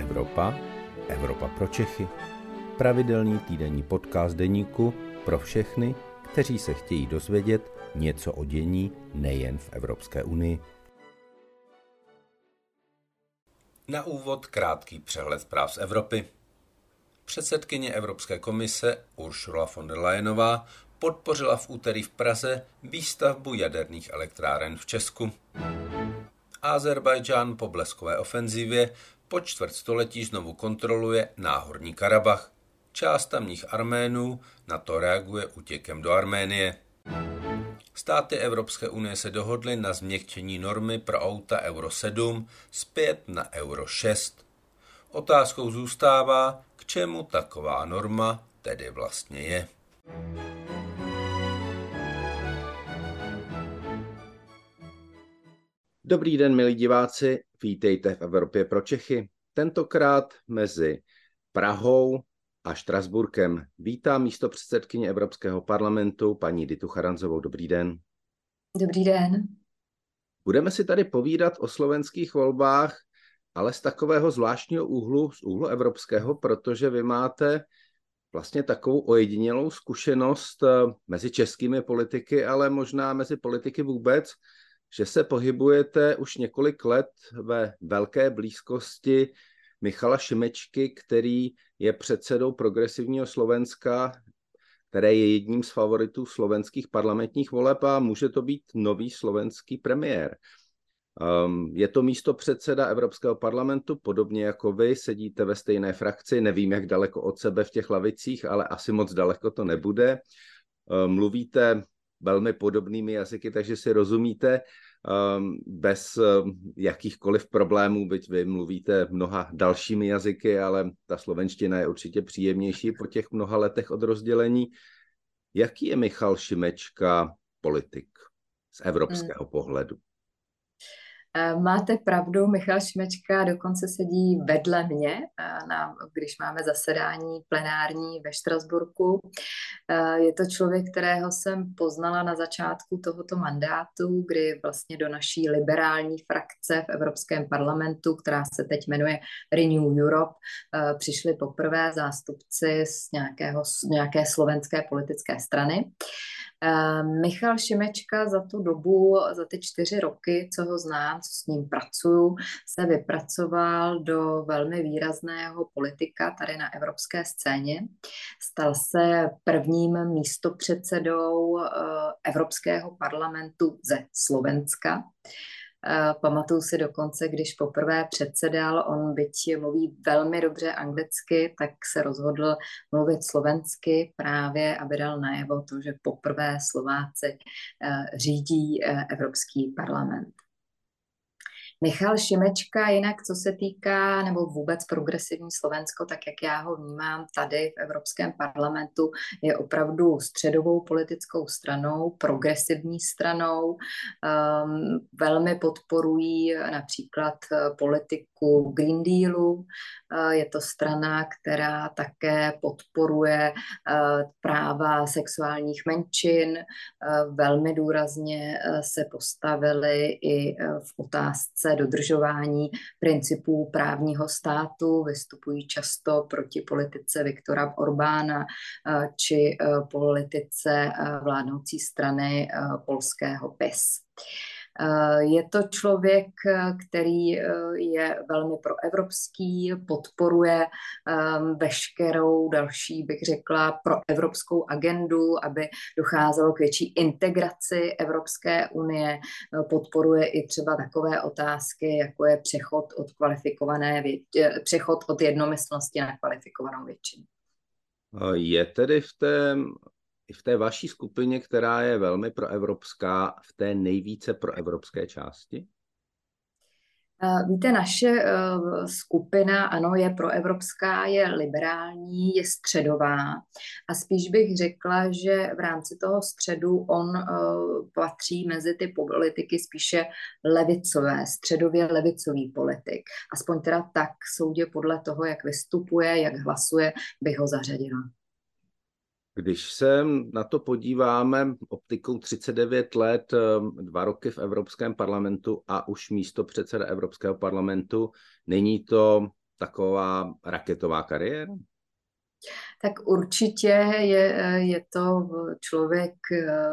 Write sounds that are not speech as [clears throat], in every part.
Evropa, Evropa pro Čechy. Pravidelný týdenní podcast deníku pro všechny, kteří se chtějí dozvědět něco o dění nejen v Evropské unii. Na úvod krátký přehled zpráv z Evropy. Předsedkyně Evropské komise Ursula von der Leyenová podpořila v úterý v Praze výstavbu jaderných elektráren v Česku. Azerbajdžán po bleskové ofenzivě po čtvrtstoletí znovu kontroluje náhorní Karabach. Část tamních Arménů na to reaguje útěkem do Arménie. Státy Evropské unie se dohodly na změkčení normy pro auta Euro 7 zpět na Euro 6. Otázkou zůstává, k čemu taková norma tedy vlastně je. Dobrý den, milí diváci, vítejte v Evropě pro Čechy. Tentokrát mezi Prahou a Štrasburkem. Vítám místo předsedkyně Evropského parlamentu, paní Ditu Charanzovou. Dobrý den. Dobrý den. Budeme si tady povídat o slovenských volbách, ale z takového zvláštního úhlu, z úhlu evropského, protože vy máte vlastně takovou ojedinělou zkušenost eh, mezi českými politiky, ale možná mezi politiky vůbec, že se pohybujete už několik let ve velké blízkosti Michala Šimečky, který je předsedou progresivního Slovenska, které je jedním z favoritů slovenských parlamentních voleb a může to být nový slovenský premiér. Um, je to místo předseda Evropského parlamentu, podobně jako vy, sedíte ve stejné frakci, nevím, jak daleko od sebe v těch lavicích, ale asi moc daleko to nebude. Um, mluvíte velmi podobnými jazyky, takže si rozumíte um, bez um, jakýchkoliv problémů, byť vy mluvíte mnoha dalšími jazyky, ale ta slovenština je určitě příjemnější po těch mnoha letech od rozdělení. Jaký je Michal Šimečka politik z evropského hmm. pohledu? Eh, máte pravdu, Michal Šimečka dokonce sedí vedle mě, eh, na, když máme zasedání plenární ve Štrasburku. Eh, je to člověk, kterého jsem poznala na začátku tohoto mandátu, kdy vlastně do naší liberální frakce v Evropském parlamentu, která se teď jmenuje Renew Europe, přišli poprvé zástupci z, nějakého, z nějaké slovenské politické strany. Michal Šimečka za tu dobu, za ty čtyři roky, co ho znám, co s ním pracuju, se vypracoval do velmi výrazného politika tady na evropské scéně. Stal se prvním místopředsedou eh, Evropského parlamentu ze Slovenska. Pamatuju si dokonce, když poprvé předsedal, on byť mluví velmi dobře anglicky, tak se rozhodl mluvit slovensky právě, aby dal najevo to, že poprvé Slováci eh, řídí eh, Evropský parlament. Michal Šimečka, jinak co se týká, nebo vůbec progresivní Slovensko, tak jak já ho vnímám tady v Evropském parlamentu, je opravdu středovou politickou stranou, progresivní stranou. Um, velmi podporují například eh, politiku Green Dealu. Uh, je to strana, která také podporuje uh, práva sexuálních menšin. Uh, velmi důrazně se postavili i v otázce se dodržování principů právního státu, vystupují často proti politice Viktora Orbána eh, či eh, politice eh, vládnoucí strany polského PES. Eh, je to člověk, eh, který eh, je velmi proevropský, podporuje ehm, veškerou další, bych řekla, proevropskou agendu, aby docházelo k větší integraci Evropské unie, podporuje i třeba takové otázky, jako je přechod od kvalifikované přechod od jednomyslnosti na kvalifikovanou většinu. Je tedy v té i v té vaší skupině, která je velmi proevropská, v té nejvíce proevropské části? Víte, naše eh, skupina, ano, je proevropská, je liberální, je středová a spíš bych řekla, že v rámci toho středu on eh, patří mezi ty politiky spíše levicové, středově levicový politik. Aspoň teda tak soudě podle toho, jak vystupuje, jak hlasuje, bych ho zařadila. Když se na to podíváme optikou 39 let, ehm, dva roky v Evropském parlamentu a už místo předseda Evropského parlamentu, není to taková raketová kariéra? Tak určitě je, je to člověk,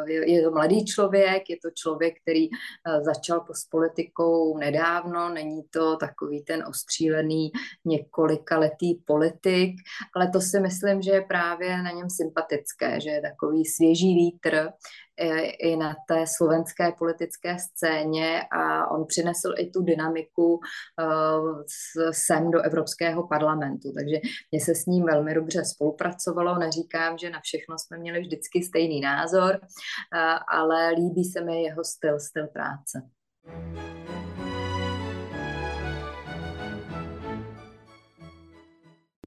je, je to mladý člověk, je to člověk, který eh, začal s politikou nedávno, není to takový ten ostřílený několikaletý politik, ale to si myslím, že je právě na něm sympatické, že je takový svěží vítr, i na té slovenské politické scéně a on přinesl i tu dynamiku eh, sem do Evropského parlamentu, takže mě se s ním velmi dobře spolupracovalo, neříkám, že na všechno jsme měli vždycky stejný názor, eh, ale líbí se mi jeho styl, styl práce.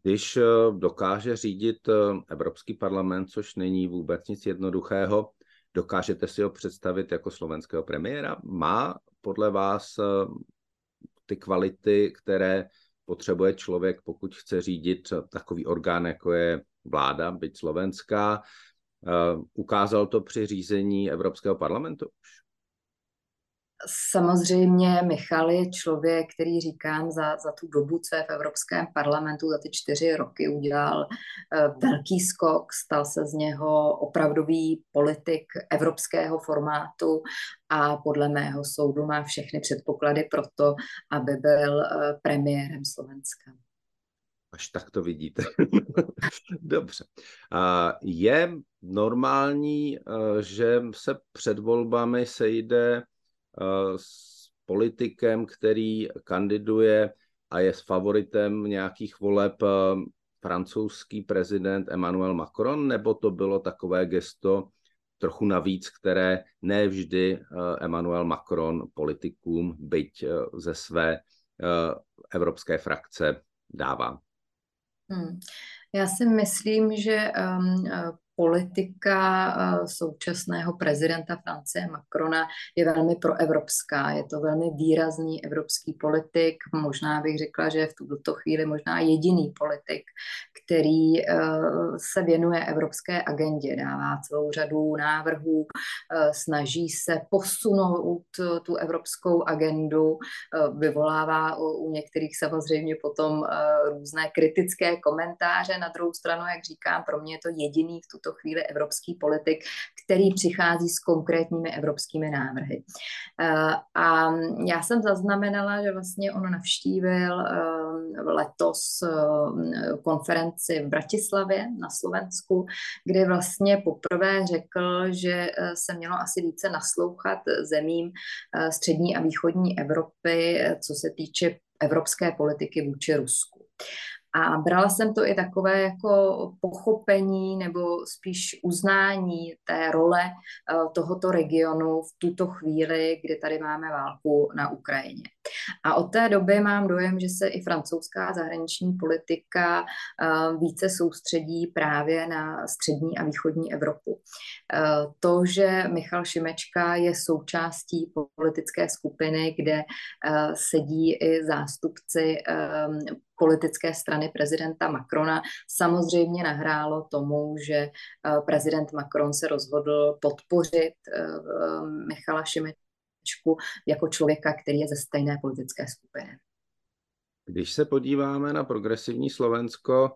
Když eh, dokáže řídit Evropský parlament, což není vůbec nic jednoduchého, Dokážete si ho představit jako slovenského premiéra? Má podle vás eh, ty kvality, které potřebuje člověk, pokud chce řídit takový orgán, jako je vláda, byť slovenská. Eh, ukázal to při řízení Evropského parlamentu už? Samozřejmě Michal je člověk, který říkám za, za tu dobu, co je v Evropském parlamentu, za ty čtyři roky udělal uh, velký skok, stal se z něho opravdový politik evropského formátu a podle mého soudu má všechny předpoklady pro to, aby byl uh, premiérem Slovenska. Až tak to vidíte. [laughs] Dobře. Je normální, eh, že se před volbami sejde Eh, s politikem, který kandiduje a je s favoritem nějakých voleb eh, francouzský prezident Emmanuel Macron, nebo to bylo takové gesto trochu navíc, které nevždy eh, Emmanuel Macron politikům, byť ze své evropské frakce, dává? Hmm. Já si myslím, že um, politika eh, současného prezidenta Francie Macrona je velmi proevropská. Je to velmi výrazný evropský politik. Možná bych řekla, že je v tuto chvíli možná jediný politik, který eh, se věnuje evropské agendě, dává celou řadu návrhů, eh, snaží se posunout tu evropskou agendu, vyvolává u některých samozřejmě potom různé kritické komentáře. Na druhou stranu, jak říkám, pro mě je to jediný v tuto tuto chvíli evropský politik, který přichází s konkrétními evropskými návrhy. Eh, a já jsem zaznamenala, že vlastně on navštívil eh, letos eh, konferenci v Bratislavě na Slovensku, kde vlastně poprvé řekl, že se mělo asi více naslouchat zemím střední a východní Evropy, co se týče evropské politiky vůči Rusku. A brala jsem to i takové jako pochopení nebo spíš uznání té role eh, tohoto regionu v tuto chvíli, kdy tady máme válku na Ukrajině. A od té doby mám dojem, že se i francouzská zahraniční politika eh, více soustředí právě na střední a východní Evropu. Eh, to, že Michal Šimečka je součástí politické skupiny, kde sedí i zástupci politické strany prezidenta Macrona samozřejmě nahrálo tomu, že eh, prezident Macron se rozhodl podpořit eh, Michala Šimečku jako člověka, který je ze stejné politické skupiny. Když se podíváme na progresivní Slovensko,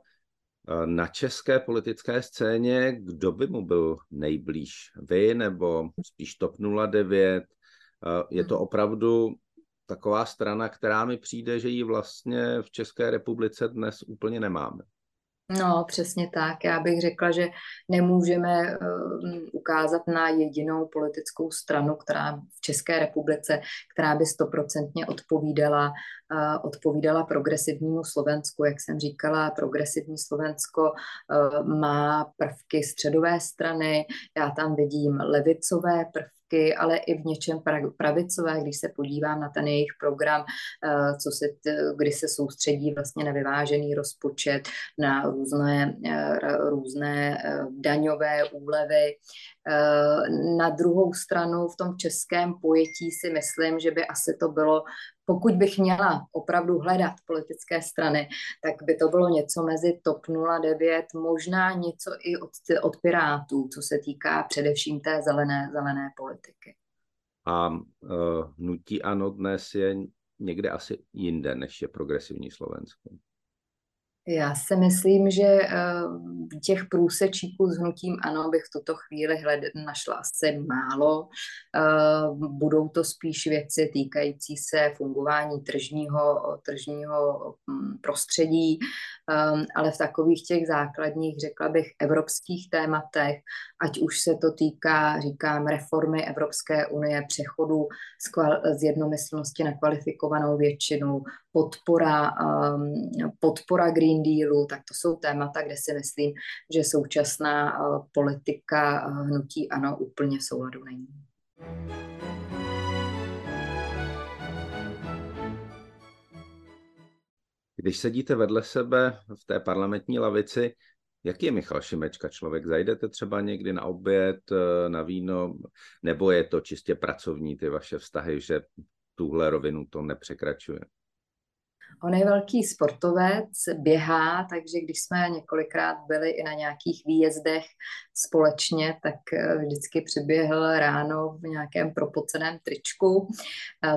eh, na české politické scéně, kdo by mu byl nejblíž? Vy nebo spíš TOP 09? Je to hmm. opravdu taková strana, která mi přijde, že ji vlastně v České republice dnes úplně nemáme. No, přesně tak. Já bych řekla, že nemůžeme uh, ukázat na jedinou politickou stranu, která v České republice, která by stoprocentně odpovídala, uh, odpovídala progresivnímu Slovensku. Jak jsem říkala, progresivní Slovensko uh, má prvky středové strany, já tam vidím levicové prvky, politiky, ale i v něčem pravicové, když se podívám na ten jejich program, eh, co se, kdy se soustředí vlastně na vyvážený rozpočet, na různé, eh, různé eh, daňové úlevy. Na druhou stranu v tom českém pojetí si myslím, že by asi to bylo pokud bych měla opravdu hledat politické strany, tak by to bylo něco mezi TOP 09, možná něco i od, od Pirátů, co se týká především té zelené, zelené politiky. A uh, hnutí ANO dnes je někde asi jinde, než je progresivní Slovensko. Já si myslím, že eh, těch průsečíků s hnutím ano bych v tuto chvíli hled, našla asi málo. Eh, budou to spíš věci týkající se fungování tržního, tržního hm, prostředí, eh, ale v takových těch základních, řekla bych, evropských tématech, ať už se to týká, říkám, reformy Evropské unie, přechodu z, kval, z jednomyslnosti na kvalifikovanou většinu, podpora, podpora Green Green Dealu, tak to jsou témata, kde si myslím, že současná eh, politika eh, hnutí ano úplně v souladu není. Když sedíte vedle sebe v té parlamentní lavici, jaký je Michal Šimečka člověk? Zajdete třeba někdy na oběd, eh, na víno, nebo je to čistě pracovní ty vaše vztahy, že tuhle rovinu to nepřekračuje? On je velký sportovec, běhá, takže když jsme několikrát byli i na nějakých výjezdech společně, tak eh, vždycky přiběhl ráno v nějakém propoceném tričku.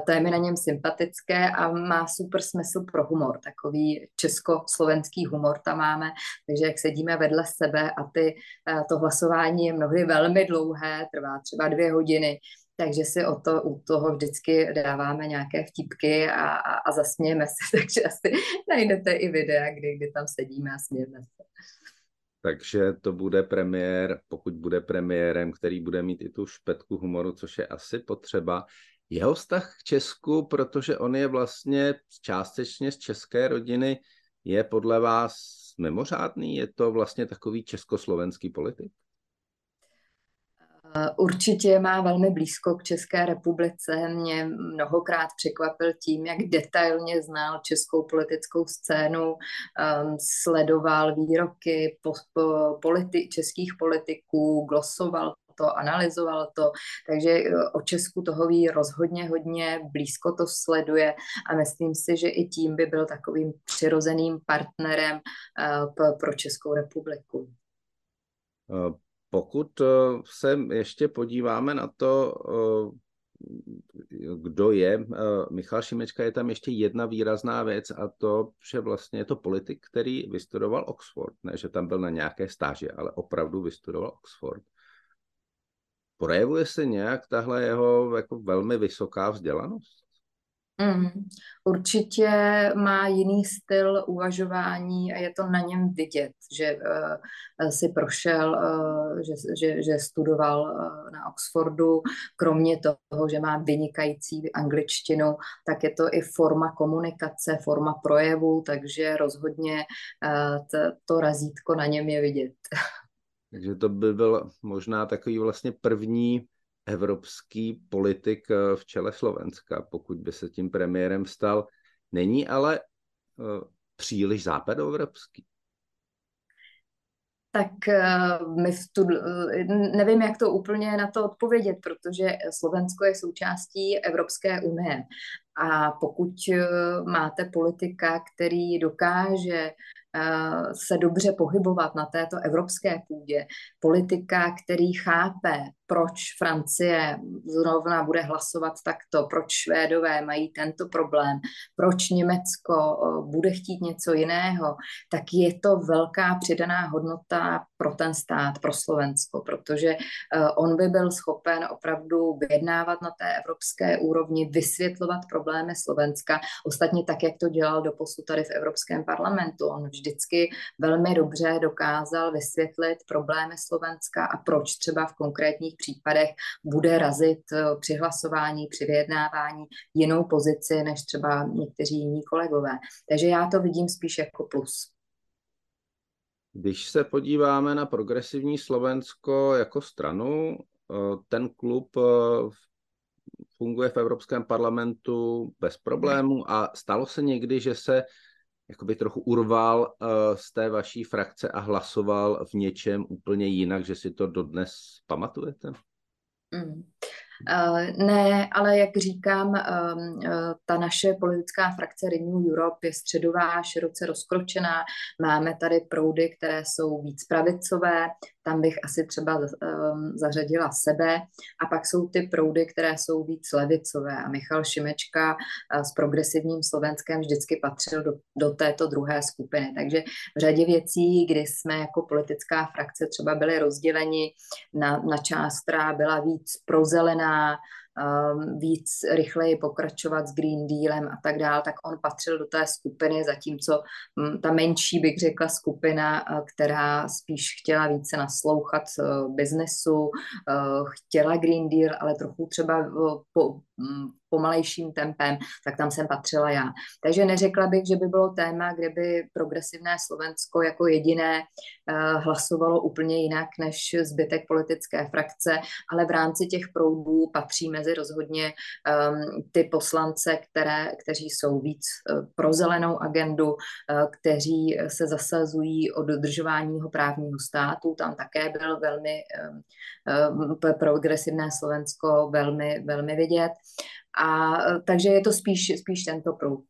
To je mi na něm sympatické a má super smysl pro humor. Takový československý humor tam máme, takže jak sedíme vedle sebe a ty, eh, to hlasování je mnohdy velmi dlouhé, trvá třeba dvě hodiny, takže si o to, u toho vždycky dáváme nějaké vtipky a, a, a zasmějeme se, [laughs] takže asi najdete i videa, kdy, kdy tam sedíme a smějeme se. Takže to bude premiér, pokud bude premiérem, který bude mít i tu špetku humoru, což je asi potřeba. Jeho vztah k Česku, protože on je vlastně částečně z české rodiny, je podle vás mimořádný? Je to vlastně takový československý politik? Eh, určitě má velmi blízko k České republice. Mě mnohokrát překvapil tím, jak detailně znal českou politickou scénu, ehm, sledoval výroky po, po politi- českých politiků, glosoval to, analyzoval to, takže eh, o Česku toho ví rozhodně hodně, blízko to sleduje a myslím si, že i tím by byl takovým přirozeným partnerem eh, pro Českou republiku. Pokud eh, se ještě podíváme na to, eh, kdo je eh, Michal Šimečka, je tam ještě jedna výrazná věc a to, že vlastně je to politik, který vystudoval Oxford. Ne, že tam byl na nějaké stáži, ale opravdu vystudoval Oxford. Projevuje se nějak tahle jeho jako velmi vysoká vzdělanost? Mm, určitě má jiný styl uvažování a je to na něm vidět, že uh, si prošel, uh, že, že, že studoval uh, na Oxfordu. Kromě toho, že má vynikající angličtinu, tak je to i forma komunikace, forma projevu, takže rozhodně uh, t, to razítko na něm je vidět. [laughs] Takže to by byl možná takový vlastně první evropský politik eh, v čele Slovenska, pokud by se tím premiérem stal. Není ale eh, příliš západoevropský. Tak eh, my v tu, nevím, jak to úplně na to odpovědět, protože Slovensko je součástí Evropské unie. A pokud máte politika, který dokáže se dobře pohybovat na této evropské půdě, politika, který chápe proč Francie zrovna bude hlasovat takto, proč Švédové mají tento problém, proč Německo bude chtít něco jiného, tak je to velká přidaná hodnota pro ten stát, pro Slovensko, protože on by byl schopen opravdu vyjednávat na té evropské úrovni, vysvětlovat problémy Slovenska, ostatně tak, jak to dělal do posud tady v Evropském parlamentu. On vždycky velmi dobře dokázal vysvětlit problémy Slovenska a proč třeba v konkrétních případech bude razit eh, při hlasování, při vyjednávání jinou pozici než třeba někteří jiní kolegové. Takže já to vidím spíš jako plus. Když se podíváme na progresivní Slovensko jako stranu, eh, ten klub eh, funguje v Evropském parlamentu bez problémů a stalo se někdy, že se jakoby trochu urval uh, z té vaší frakce a hlasoval v něčem úplně jinak, že si to dodnes pamatujete? Mm. Uh, ne, ale jak říkám, um, uh, ta naše politická frakce Renew Europe je středová, široce rozkročená. Máme tady proudy, které jsou víc pravicové, tam bych asi třeba zařadila sebe. A pak jsou ty proudy, které jsou víc levicové. A Michal Šimečka s progresivním Slovenskem vždycky patřil do, do této druhé skupiny. Takže v řadě věcí, kdy jsme jako politická frakce třeba byli rozděleni na, na část, která byla víc prozelená, um, víc rychleji pokračovat s Green Dealem a tak dále, tak on patřil do té skupiny, zatímco um, ta menší, bych řekla, skupina, uh, která spíš chtěla více naslouchat uh, biznesu, uh, chtěla Green Deal, ale trochu třeba uh, po, pomalejším tempem, tak tam jsem patřila já. Takže neřekla bych, že by bylo téma, kde by progresivné Slovensko jako jediné uh, hlasovalo úplně jinak než zbytek politické frakce, ale v rámci těch proudů patří mezi rozhodně um, ty poslance, které, kteří jsou víc uh, pro zelenou agendu, uh, kteří se zasazují o dodržování právního státu. Tam také byl velmi um, um, progresivné Slovensko velmi, velmi vidět. A takže je to spíš, spíš tento proud.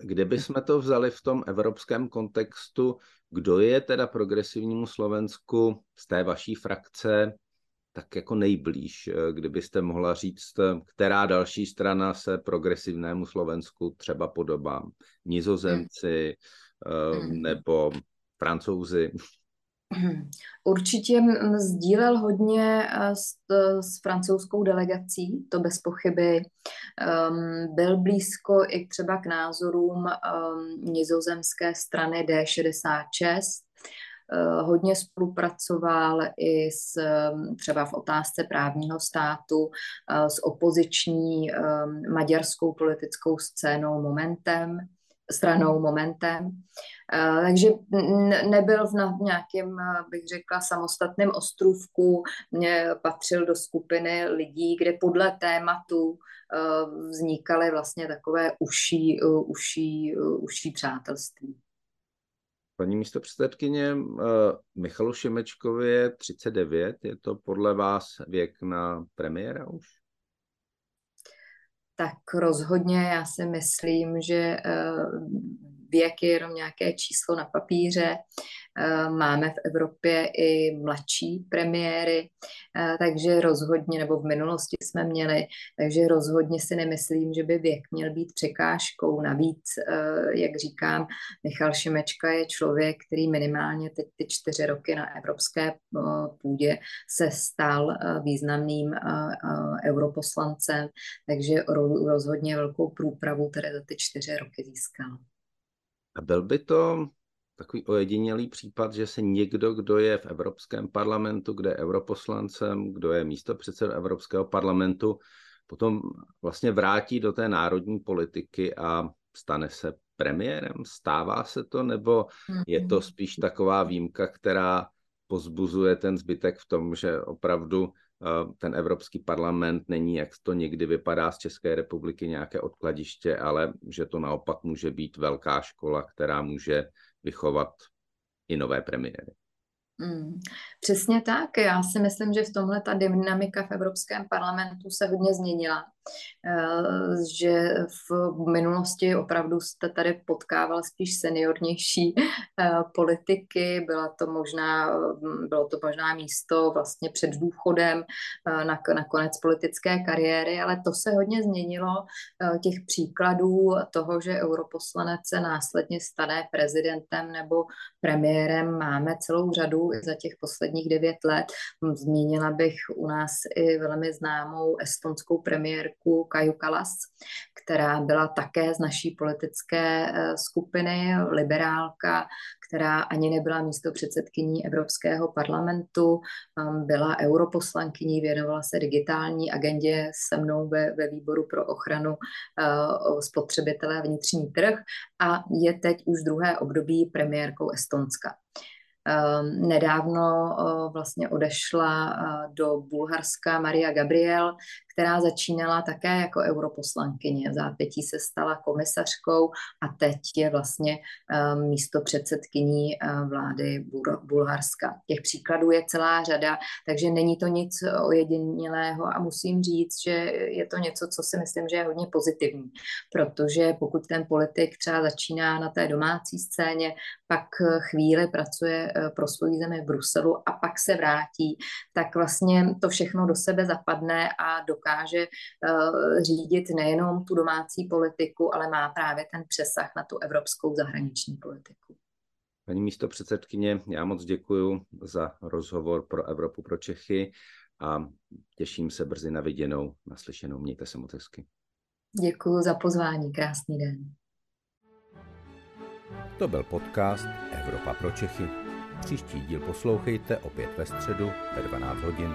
Kdybychom to vzali v tom evropském kontextu, kdo je teda progresivnímu Slovensku z té vaší frakce tak jako nejblíž, kdybyste mohla říct, která další strana se progresivnému Slovensku třeba podobá? Nizozemci hmm. nebo francouzi? [clears throat] Určitě sdílel hodně eh, s, s francouzskou delegací, to bez pochyby. Um, byl blízko i třeba k názorům um, nizozemské strany D66. Uh, hodně spolupracoval i s, třeba v otázce právního státu uh, s opoziční um, maďarskou politickou scénou Momentem stranou momentem. Eh, takže nebyl v nějakém, eh, bych řekla, samostatném ostrůvku, mě patřil do skupiny lidí, kde podle tématu eh, vznikaly vlastně takové uší, uší, uší přátelství. Paní místo předsedkyně, Michalu Šimečkovi je 39, je to podle vás věk na premiéra už? Tak rozhodně já si myslím, že eh, věk je jenom nějaké číslo na papíře. Eh, máme v Evropě i mladší premiéry, eh, takže rozhodně, nebo v minulosti jsme měli, takže rozhodně si nemyslím, že by věk měl být překážkou. Navíc, eh, jak říkám, Michal Šimečka je člověk, který minimálně teď ty čtyři roky na evropské půdě se stal významným europoslancem, takže rozhodně velkou průpravu tedy za ty čtyři roky získal. A byl by to takový ojedinělý případ, že se někdo, kdo je v Evropském parlamentu, kde je europoslancem, kdo je místo předsedou Evropského parlamentu, potom vlastně vrátí do té národní politiky a stane se premiérem? Stává se to, nebo je to mhm. spíš taková výjimka, která pozbuzuje ten zbytek v tom, že opravdu ten Evropský parlament není, jak to někdy vypadá z České republiky, nějaké odkladiště, ale že to naopak může být velká škola, která může vychovat i nové premiéry. Mm, přesně tak. Já si myslím, že v tomhle ta dynamika v Evropském parlamentu se hodně změnila. Eh, že v minulosti opravdu jste tady potkával spíš seniornější eh, politiky, byla to možná, mm, bylo to možná místo vlastně před důchodem eh, na, na konec politické kariéry, ale to se hodně změnilo těch příkladů toho, že europoslanec se následně stane prezidentem nebo premiérem. Máme celou řadu i za těch posledních devět let. Zmínila bych u nás i velmi známou estonskou premiérku Kaju Kalas, která byla také z naší politické eh, skupiny, liberálka, která ani nebyla místo předsedkyní Evropského parlamentu, um, byla europoslankyní, věnovala se digitální agendě se mnou ve, ve výboru pro ochranu uh, spotřebitele a vnitřní trh a je teď už druhé období premiérkou Estonska. Um, nedávno uh, vlastně odešla do Bulharska Maria Gabriel, která začínala také jako europoslankyně. V zápětí se stala komisařkou a teď je vlastně místo předsedkyní vlády Bulharska. Těch příkladů je celá řada, takže není to nic ojedinělého a musím říct, že je to něco, co si myslím, že je hodně pozitivní, protože pokud ten politik třeba začíná na té domácí scéně, pak chvíli pracuje eh, pro svou zemi v Bruselu a pak se vrátí, tak vlastně to všechno do sebe zapadne a dokáže eh, řídit nejenom tu domácí politiku, ale má právě ten přesah na tu evropskou zahraniční politiku. Paní místo předsedkyně, já moc děkuji za rozhovor pro Evropu pro Čechy a těším se brzy na viděnou, naslyšenou. Mějte se moc hezky. Děkuji za pozvání, krásný den. To byl podcast Evropa pro Čechy. Příští díl poslouchejte opět ve středu ve 12 hodin.